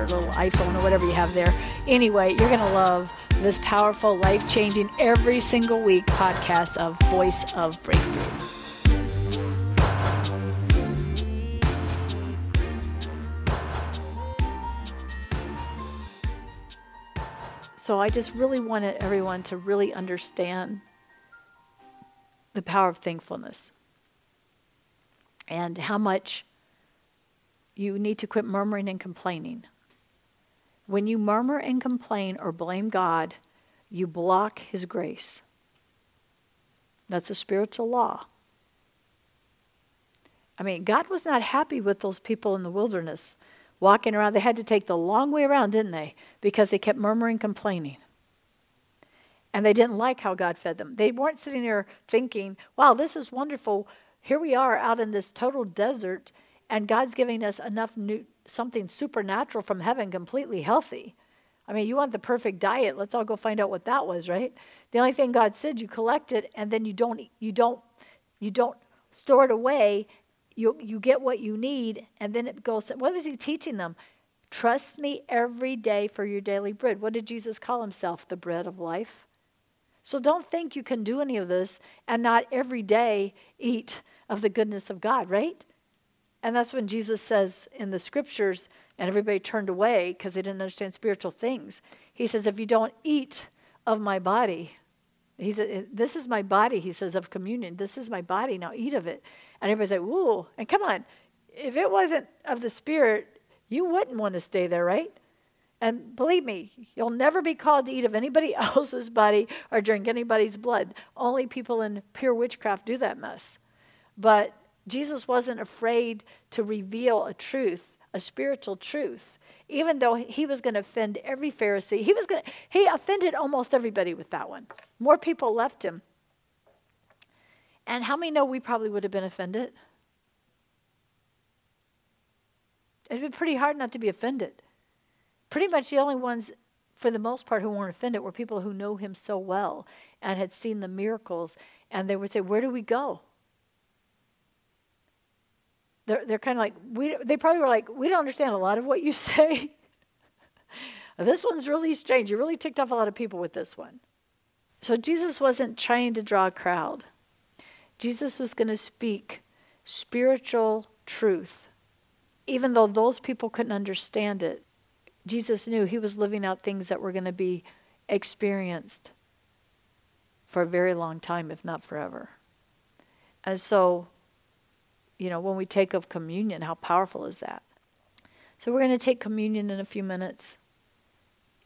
your little iPhone or whatever you have there. Anyway, you're going to love this powerful, life changing, every single week podcast of Voice of Breakthrough. So I just really wanted everyone to really understand the power of thankfulness and how much you need to quit murmuring and complaining. When you murmur and complain or blame God, you block His grace. That's a spiritual law. I mean, God was not happy with those people in the wilderness walking around. They had to take the long way around, didn't they? Because they kept murmuring, complaining. And they didn't like how God fed them. They weren't sitting there thinking, wow, this is wonderful. Here we are out in this total desert, and God's giving us enough new, something supernatural from heaven, completely healthy. I mean, you want the perfect diet. Let's all go find out what that was, right? The only thing God said, you collect it, and then you don't, you don't, you don't store it away you, you get what you need, and then it goes. What was he teaching them? Trust me every day for your daily bread. What did Jesus call himself? The bread of life. So don't think you can do any of this and not every day eat of the goodness of God, right? And that's when Jesus says in the scriptures, and everybody turned away because they didn't understand spiritual things. He says, If you don't eat of my body, he said, eh, This is my body, he says, of communion. This is my body, now eat of it. And everybody's like, Ooh. And come on, if it wasn't of the Spirit, you wouldn't want to stay there, right? And believe me, you'll never be called to eat of anybody else's body or drink anybody's blood. Only people in pure witchcraft do that mess. But Jesus wasn't afraid to reveal a truth, a spiritual truth even though he was going to offend every Pharisee, he was going to, he offended almost everybody with that one. More people left him. And how many know we probably would have been offended? It'd been pretty hard not to be offended. Pretty much the only ones, for the most part, who weren't offended were people who know him so well and had seen the miracles. And they would say, Where do we go? They're, they're kind of like, we, they probably were like, we don't understand a lot of what you say. this one's really strange. You really ticked off a lot of people with this one. So Jesus wasn't trying to draw a crowd. Jesus was going to speak spiritual truth. Even though those people couldn't understand it, Jesus knew he was living out things that were going to be experienced for a very long time, if not forever. And so you know, when we take of communion, how powerful is that? So we're going to take communion in a few minutes.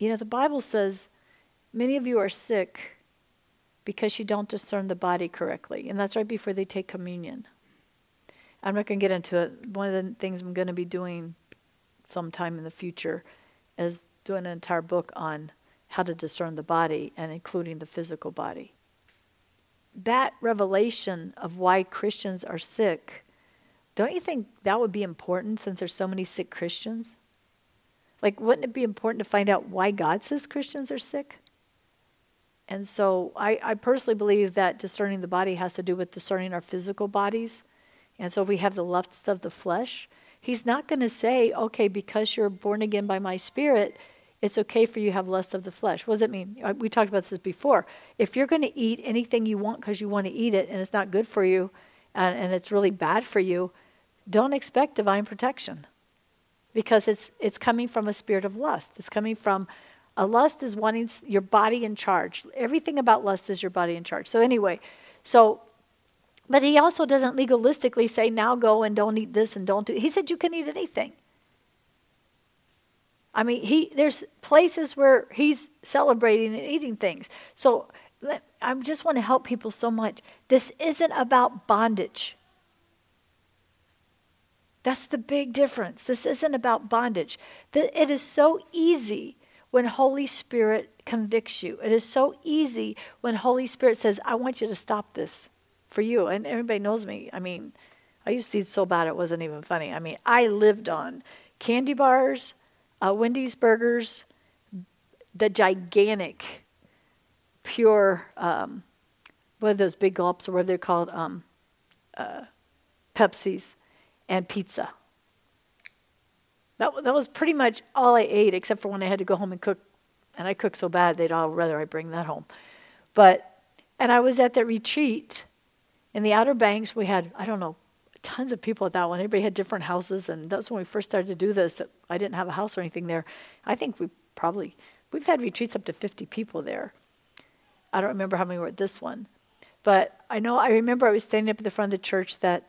You know, the Bible says many of you are sick because you don't discern the body correctly. And that's right before they take communion. I'm not going to get into it. One of the things I'm going to be doing sometime in the future is doing an entire book on how to discern the body and including the physical body. That revelation of why Christians are sick don't you think that would be important since there's so many sick Christians? Like, wouldn't it be important to find out why God says Christians are sick? And so I, I personally believe that discerning the body has to do with discerning our physical bodies. And so if we have the lust of the flesh, he's not going to say, okay, because you're born again by my spirit, it's okay for you to have lust of the flesh. What does it mean? Uh, we talked about this before. If you're going to eat anything you want because you want to eat it and it's not good for you and, and it's really bad for you, don't expect divine protection because it's, it's coming from a spirit of lust. It's coming from a lust is wanting your body in charge. Everything about lust is your body in charge. So, anyway, so, but he also doesn't legalistically say, now go and don't eat this and don't do. He said you can eat anything. I mean, he there's places where he's celebrating and eating things. So, I just want to help people so much. This isn't about bondage. That's the big difference. This isn't about bondage. It is so easy when Holy Spirit convicts you. It is so easy when Holy Spirit says, I want you to stop this for you. And everybody knows me. I mean, I used to eat so bad it wasn't even funny. I mean, I lived on candy bars, uh, Wendy's burgers, the gigantic, pure, um, what are those big gulps or what are they called? Um, uh, Pepsis and pizza. That, that was pretty much all I ate, except for when I had to go home and cook. And I cook so bad, they'd all rather I bring that home. But, and I was at that retreat in the Outer Banks. We had, I don't know, tons of people at that one. Everybody had different houses. And that's when we first started to do this. I didn't have a house or anything there. I think we probably, we've had retreats up to 50 people there. I don't remember how many were at this one. But I know, I remember I was standing up at the front of the church that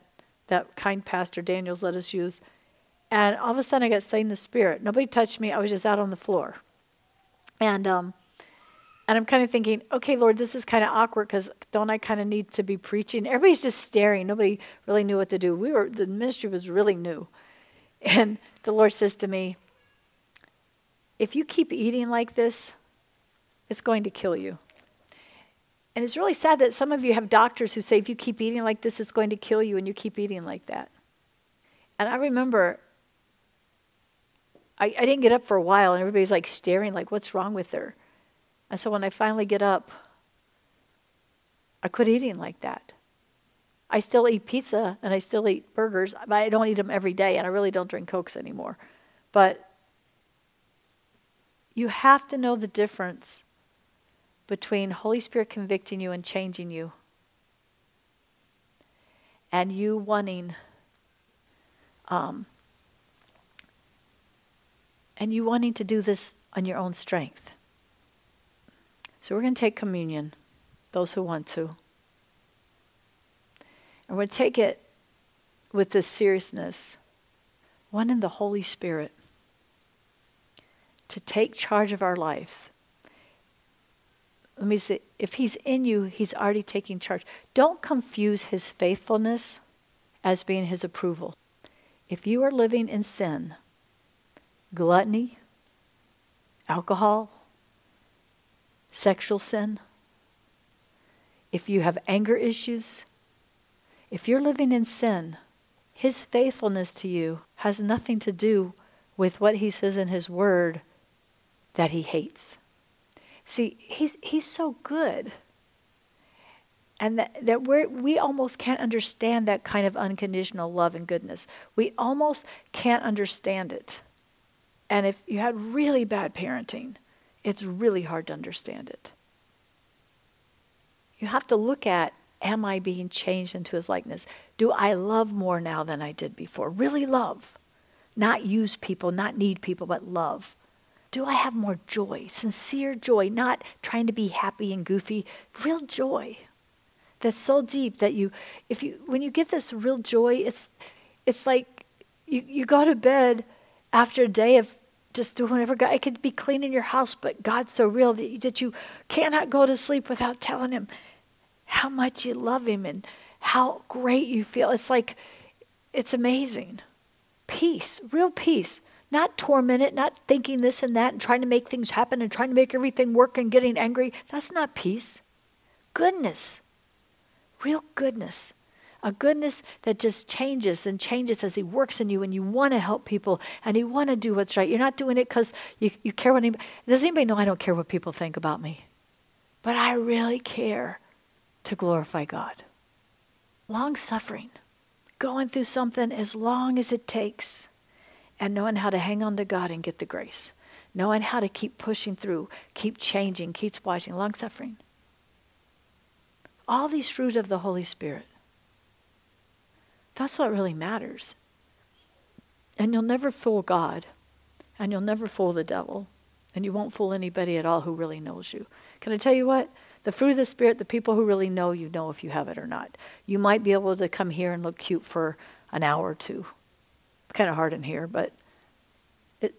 that kind pastor Daniels let us use. And all of a sudden, I got slain in the spirit. Nobody touched me. I was just out on the floor. And um, and I'm kind of thinking, okay, Lord, this is kind of awkward because don't I kind of need to be preaching? Everybody's just staring. Nobody really knew what to do. We were the ministry was really new, and the Lord says to me, if you keep eating like this, it's going to kill you. And it's really sad that some of you have doctors who say if you keep eating like this, it's going to kill you, and you keep eating like that. And I remember I, I didn't get up for a while, and everybody's like staring, like, what's wrong with her? And so when I finally get up, I quit eating like that. I still eat pizza and I still eat burgers, but I don't eat them every day, and I really don't drink Cokes anymore. But you have to know the difference between Holy Spirit convicting you and changing you and you wanting um, and you wanting to do this on your own strength. So we're going to take communion, those who want to. And we're going to take it with this seriousness, one in the Holy Spirit, to take charge of our lives let me say, if he's in you, he's already taking charge. Don't confuse his faithfulness as being his approval. If you are living in sin, gluttony, alcohol, sexual sin, if you have anger issues, if you're living in sin, his faithfulness to you has nothing to do with what he says in his word that he hates. See, he's, he's so good. And that, that we we almost can't understand that kind of unconditional love and goodness. We almost can't understand it. And if you had really bad parenting, it's really hard to understand it. You have to look at am I being changed into his likeness? Do I love more now than I did before? Really love. Not use people, not need people, but love do I have more joy, sincere joy, not trying to be happy and goofy, real joy that's so deep that you, if you, when you get this real joy, it's, it's like you, you go to bed after a day of just doing whatever God, it could be cleaning your house, but God's so real that you, that you cannot go to sleep without telling Him how much you love Him and how great you feel. It's like, it's amazing. Peace, real peace. Not tormented, not thinking this and that and trying to make things happen and trying to make everything work and getting angry. That's not peace. Goodness. Real goodness. A goodness that just changes and changes as He works in you and you want to help people and you want to do what's right. You're not doing it because you, you care what anybody. Does anybody know I don't care what people think about me? But I really care to glorify God. Long suffering, going through something as long as it takes and knowing how to hang on to God and get the grace. Knowing how to keep pushing through, keep changing, keep watching, long suffering. All these fruit of the Holy Spirit. That's what really matters. And you'll never fool God, and you'll never fool the devil, and you won't fool anybody at all who really knows you. Can I tell you what? The fruit of the Spirit, the people who really know you know if you have it or not. You might be able to come here and look cute for an hour or two, kind of hard in here, but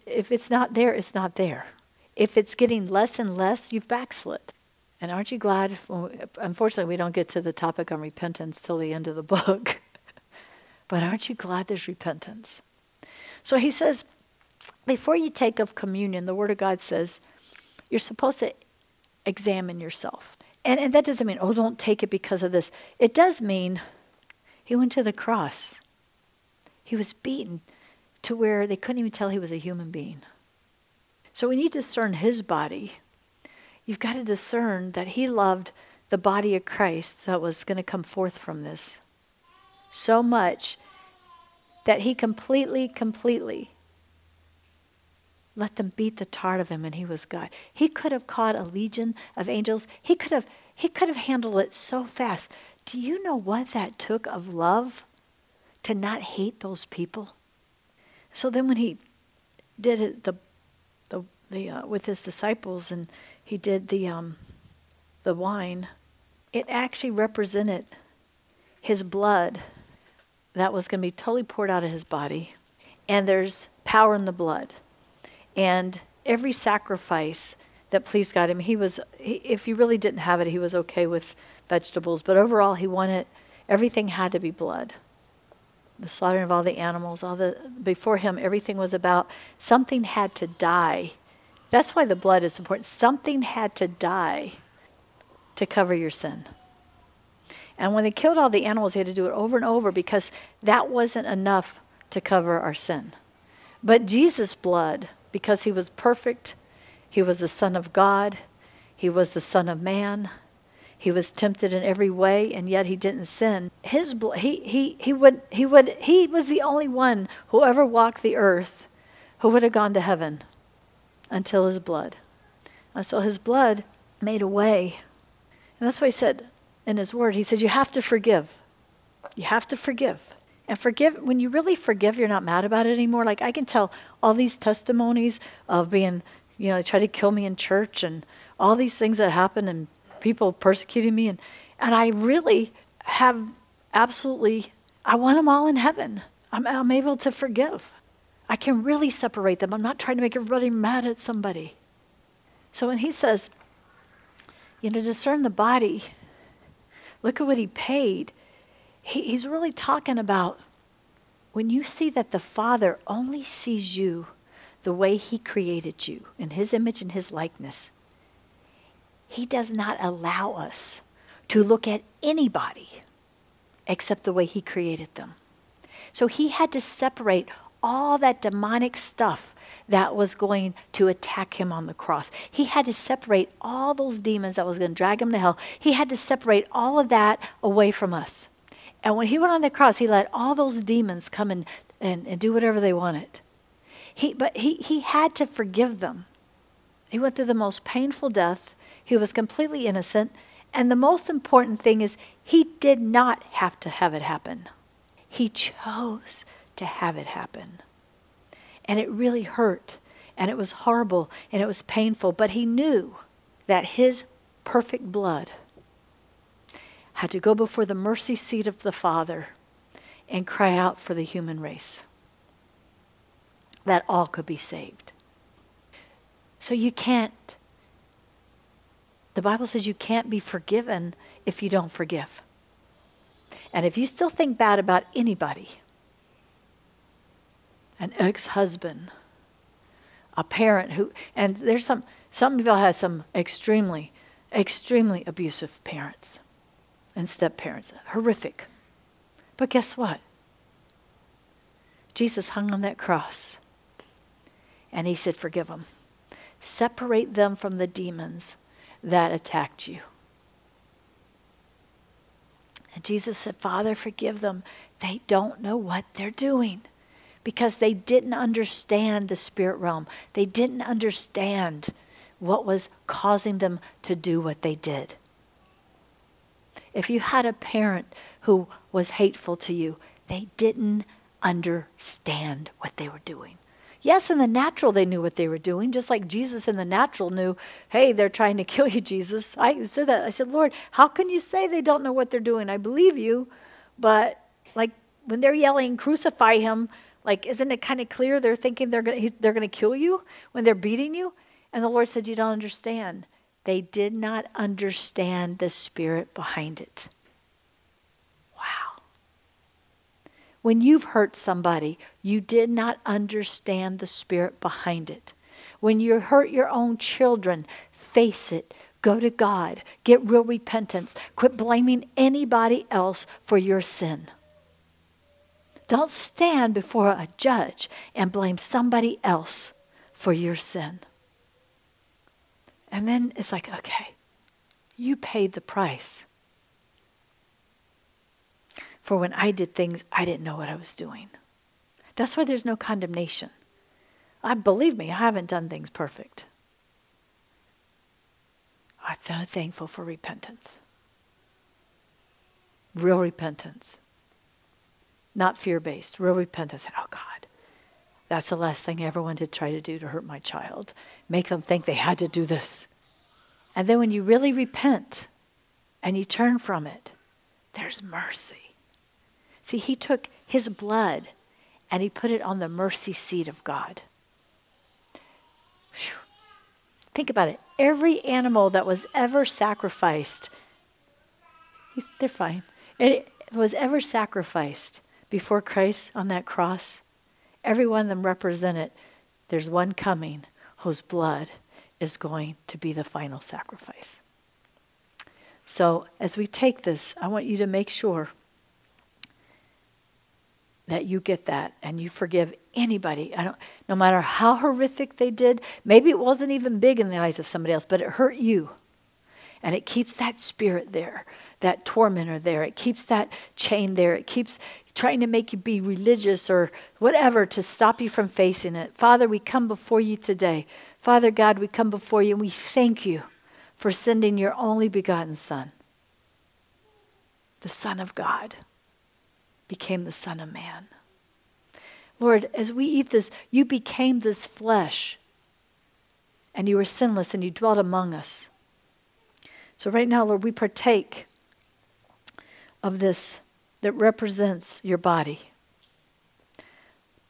if it's not there, it's not there. If it's getting less and less, you've backslid. And aren't you glad? Unfortunately, we don't get to the topic on repentance till the end of the book. but aren't you glad there's repentance? So he says, before you take of communion, the Word of God says, You're supposed to examine yourself. And, and that doesn't mean, oh, don't take it because of this. It does mean he went to the cross. He was beaten to where they couldn't even tell he was a human being. So when you discern his body, you've got to discern that he loved the body of Christ that was going to come forth from this so much that he completely, completely let them beat the tar out of him and he was God. He could have caught a legion of angels. He could have he could have handled it so fast. Do you know what that took of love to not hate those people? So then when he did it the the, the uh, with his disciples and he did the um the wine, it actually represented his blood that was going to be totally poured out of his body. And there's power in the blood. And every sacrifice that pleased God, I mean, he was, he, if he really didn't have it, he was okay with vegetables. But overall, he wanted, everything had to be blood. The slaughtering of all the animals, all the, before him, everything was about something had to die. That's why the blood is important. Something had to die to cover your sin. And when they killed all the animals, they had to do it over and over because that wasn't enough to cover our sin. But Jesus' blood because he was perfect. He was the Son of God. He was the Son of Man. He was tempted in every way, and yet he didn't sin. His he, he, he, would, he, would, he was the only one who ever walked the earth who would have gone to heaven until his blood. And so his blood made a way. And that's why he said in his word, he said, You have to forgive. You have to forgive. And forgive, when you really forgive, you're not mad about it anymore. Like I can tell all these testimonies of being, you know, they tried to kill me in church and all these things that happened and people persecuting me. And, and I really have absolutely, I want them all in heaven. I'm, I'm able to forgive. I can really separate them. I'm not trying to make everybody mad at somebody. So when he says, you know, discern the body, look at what he paid he, he's really talking about when you see that the Father only sees you the way He created you in His image and His likeness, He does not allow us to look at anybody except the way He created them. So He had to separate all that demonic stuff that was going to attack him on the cross. He had to separate all those demons that was going to drag him to hell. He had to separate all of that away from us. And when he went on the cross, he let all those demons come and, and, and do whatever they wanted. He, but he, he had to forgive them. He went through the most painful death. He was completely innocent. And the most important thing is, he did not have to have it happen. He chose to have it happen. And it really hurt. And it was horrible. And it was painful. But he knew that his perfect blood had to go before the mercy seat of the Father and cry out for the human race that all could be saved. So you can't, the Bible says you can't be forgiven if you don't forgive. And if you still think bad about anybody, an ex husband, a parent who, and there's some, some people had some extremely, extremely abusive parents and step parents. Horrific. But guess what? Jesus hung on that cross and he said, Forgive them. Separate them from the demons that attacked you. And Jesus said, Father, forgive them. They don't know what they're doing because they didn't understand the spirit realm. They didn't understand what was causing them to do what they did. If you had a parent who was hateful to you, they didn't understand what they were doing. Yes, in the natural, they knew what they were doing, just like Jesus in the natural knew, hey, they're trying to kill you, Jesus. I said that. I said, Lord, how can you say they don't know what they're doing? I believe you, but like when they're yelling, crucify him, like, isn't it kind of clear they're thinking they're going they're going to kill you when they're beating you? And the Lord said, You don't understand. They did not understand the spirit behind it. Wow. When you've hurt somebody, you did not understand the spirit behind it. When you hurt your own children, face it. Go to God. Get real repentance. Quit blaming anybody else for your sin. Don't stand before a judge and blame somebody else for your sin. And then it's like, okay, you paid the price for when I did things I didn't know what I was doing. That's why there's no condemnation. I believe me, I haven't done things perfect. I'm so thankful for repentance. Real repentance. Not fear based, real repentance. Oh God, that's the last thing I ever wanted to try to do to hurt my child. Make them think they had to do this. And then when you really repent and you turn from it, there's mercy. See, he took his blood and he put it on the mercy seat of God. Whew. Think about it. Every animal that was ever sacrificed, they're fine. It was ever sacrificed before Christ on that cross. Every one of them represented there's one coming whose blood is going to be the final sacrifice. So, as we take this, I want you to make sure that you get that and you forgive anybody. I don't no matter how horrific they did, maybe it wasn't even big in the eyes of somebody else, but it hurt you. And it keeps that spirit there, that tormentor there. It keeps that chain there. It keeps trying to make you be religious or whatever to stop you from facing it. Father, we come before you today. Father God, we come before you and we thank you for sending your only begotten Son, the Son of God became the Son of Man. Lord, as we eat this, you became this flesh, and you were sinless, and you dwelt among us. So, right now, Lord, we partake of this that represents your body.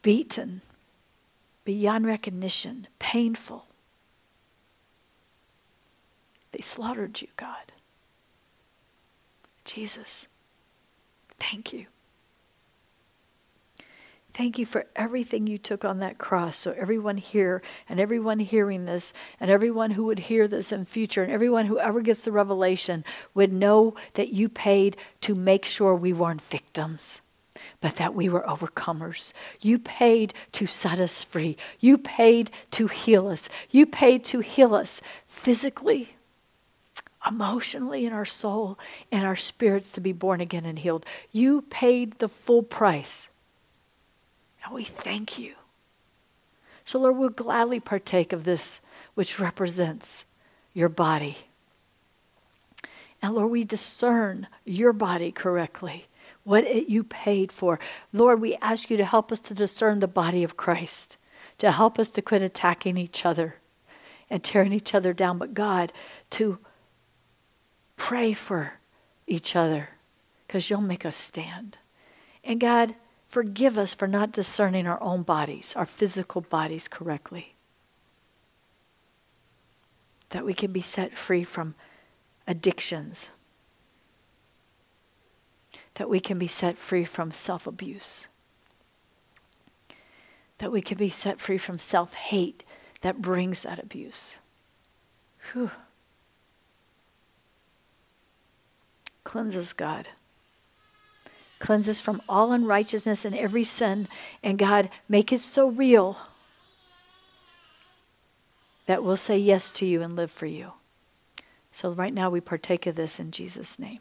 Beaten, beyond recognition, painful. They slaughtered you, God. Jesus, thank you. Thank you for everything you took on that cross. So, everyone here and everyone hearing this, and everyone who would hear this in future, and everyone who ever gets the revelation would know that you paid to make sure we weren't victims but that we were overcomers. You paid to set us free. You paid to heal us. You paid to heal us physically, emotionally, in our soul, and our spirits to be born again and healed. You paid the full price and we thank you. So, Lord, we'll gladly partake of this which represents your body. And Lord, we discern your body correctly, what it, you paid for. Lord, we ask you to help us to discern the body of Christ, to help us to quit attacking each other and tearing each other down, but God, to pray for each other because you'll make us stand. And God, Forgive us for not discerning our own bodies, our physical bodies correctly. That we can be set free from addictions. That we can be set free from self abuse. That we can be set free from self hate that brings that abuse. Whew. Cleanse us, God. Cleanse us from all unrighteousness and every sin. And God, make it so real that we'll say yes to you and live for you. So, right now, we partake of this in Jesus' name.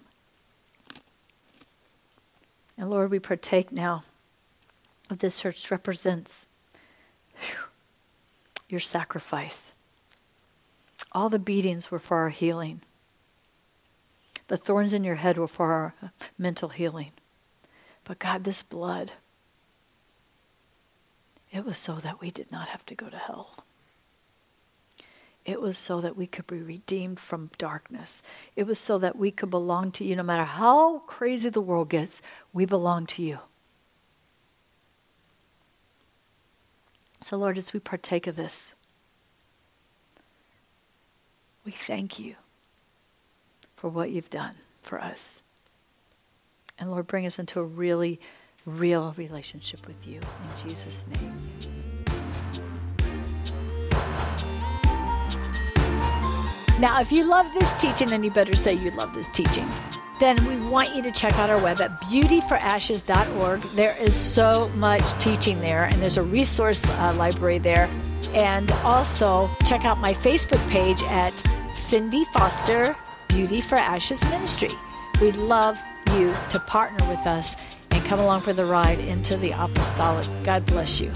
And Lord, we partake now of this which represents your sacrifice. All the beatings were for our healing. The thorns in your head were for our mental healing. But God, this blood, it was so that we did not have to go to hell. It was so that we could be redeemed from darkness. It was so that we could belong to you. No matter how crazy the world gets, we belong to you. So, Lord, as we partake of this, we thank you for what you've done for us. And Lord, bring us into a really real relationship with you. In Jesus' name. Now, if you love this teaching, and you better say you love this teaching, then we want you to check out our web at beautyforashes.org. There is so much teaching there, and there's a resource uh, library there. And also check out my Facebook page at Cindy Foster Beauty for Ashes Ministry. We'd love you to partner with us and come along for the ride into the apostolic. God bless you.